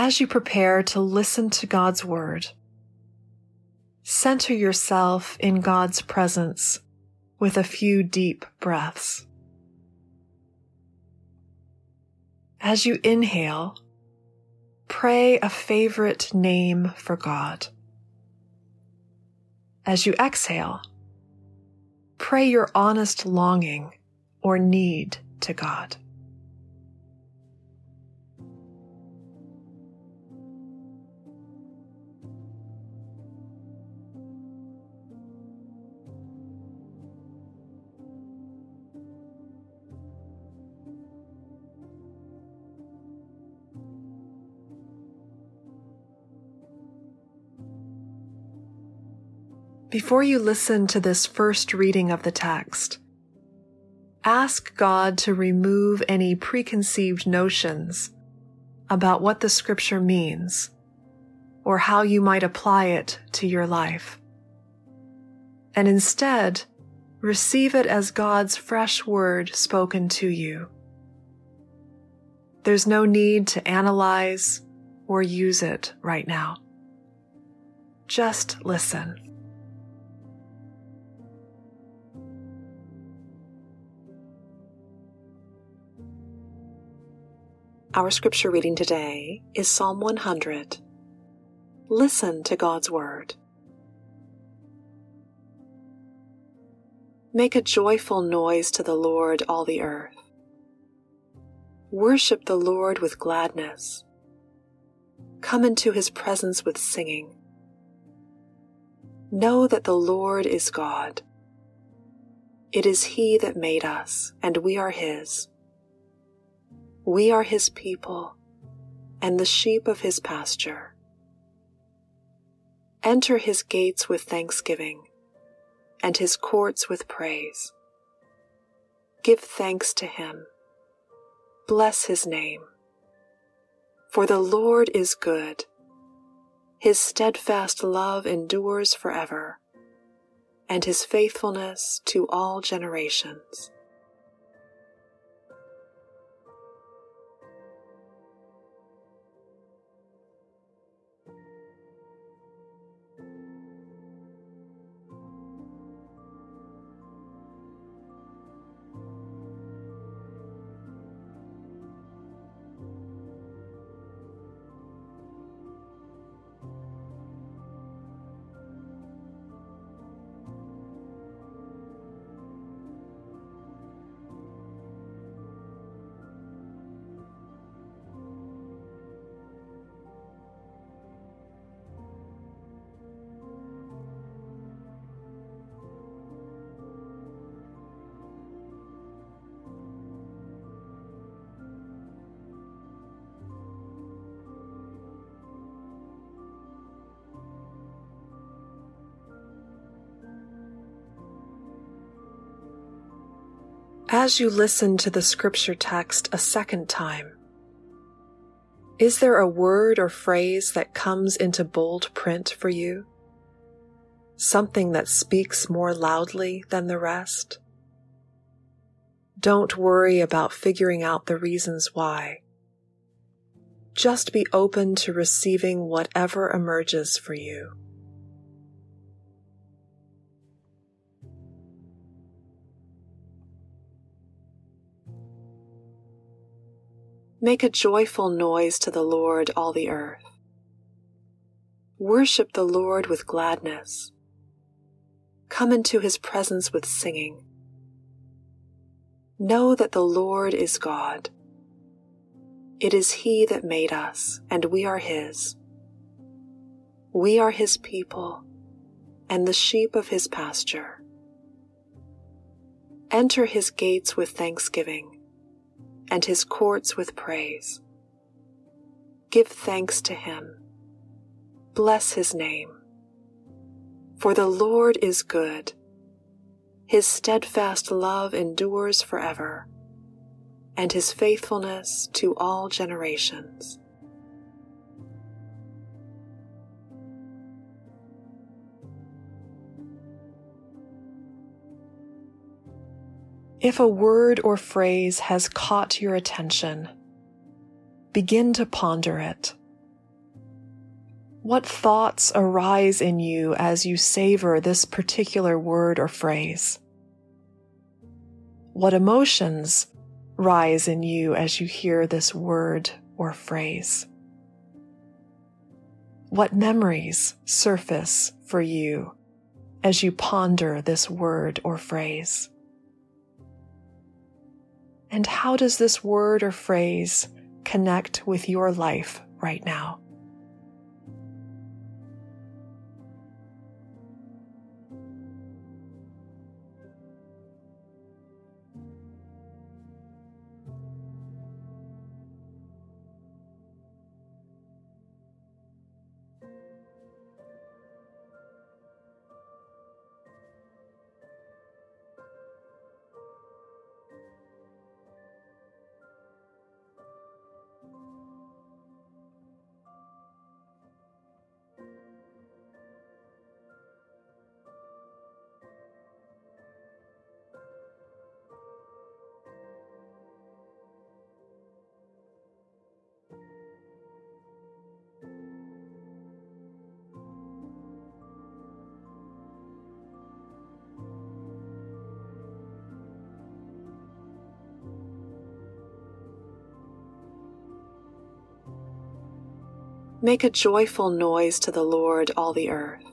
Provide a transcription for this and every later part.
As you prepare to listen to God's Word, center yourself in God's presence with a few deep breaths. As you inhale, pray a favorite name for God. As you exhale, pray your honest longing or need to God. Before you listen to this first reading of the text, ask God to remove any preconceived notions about what the scripture means or how you might apply it to your life. And instead, receive it as God's fresh word spoken to you. There's no need to analyze or use it right now. Just listen. Our scripture reading today is Psalm 100. Listen to God's word. Make a joyful noise to the Lord, all the earth. Worship the Lord with gladness. Come into his presence with singing. Know that the Lord is God. It is he that made us, and we are his we are his people and the sheep of his pasture. Enter his gates with thanksgiving and his courts with praise. Give thanks to him. Bless his name. For the Lord is good. His steadfast love endures forever, and his faithfulness to all generations. As you listen to the scripture text a second time, is there a word or phrase that comes into bold print for you? Something that speaks more loudly than the rest? Don't worry about figuring out the reasons why. Just be open to receiving whatever emerges for you. Make a joyful noise to the Lord, all the earth. Worship the Lord with gladness. Come into his presence with singing. Know that the Lord is God. It is he that made us, and we are his. We are his people, and the sheep of his pasture. Enter his gates with thanksgiving and his courts with praise. Give thanks to him. Bless his name. For the Lord is good. His steadfast love endures forever, and his faithfulness to all generations. If a word or phrase has caught your attention, begin to ponder it What thoughts arise in you as you savor this particular word or phrase? What emotions rise in you as you hear this word or phrase? What memories surface for you as you ponder this word or phrase? And how does this word or phrase connect with your life right now? Make a joyful noise to the Lord, all the earth.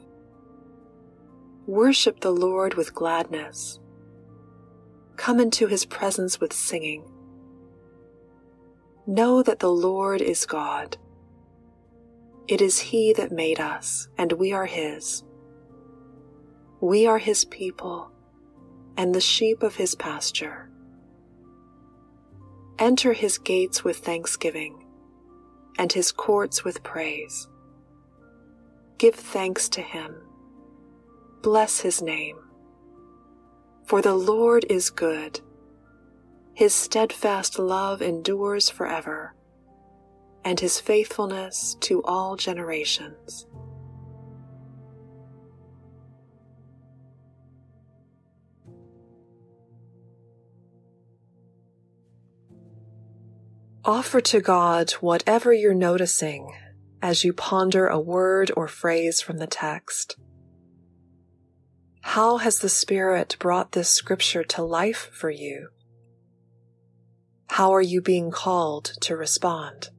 Worship the Lord with gladness. Come into his presence with singing. Know that the Lord is God. It is he that made us, and we are his. We are his people, and the sheep of his pasture. Enter his gates with thanksgiving and his courts with praise. Give thanks to him. Bless his name. For the Lord is good. His steadfast love endures forever, and his faithfulness to all generations. Offer to God whatever you're noticing as you ponder a word or phrase from the text. How has the Spirit brought this scripture to life for you? How are you being called to respond?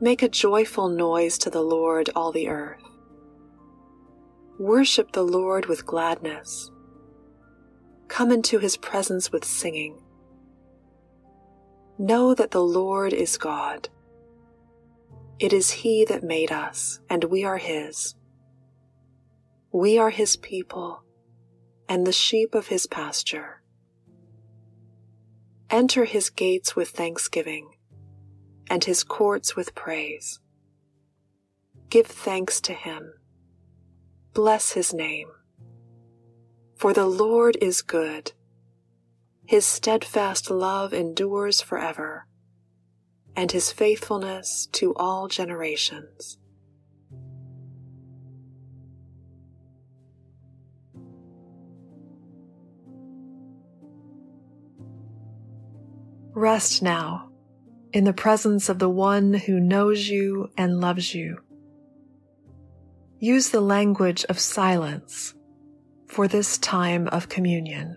Make a joyful noise to the Lord, all the earth. Worship the Lord with gladness. Come into his presence with singing. Know that the Lord is God. It is he that made us, and we are his. We are his people and the sheep of his pasture. Enter his gates with thanksgiving and his courts with praise. Give thanks to him. Bless his name. For the Lord is good. His steadfast love endures forever, and his faithfulness to all generations. Rest now in the presence of the one who knows you and loves you. Use the language of silence for this time of communion.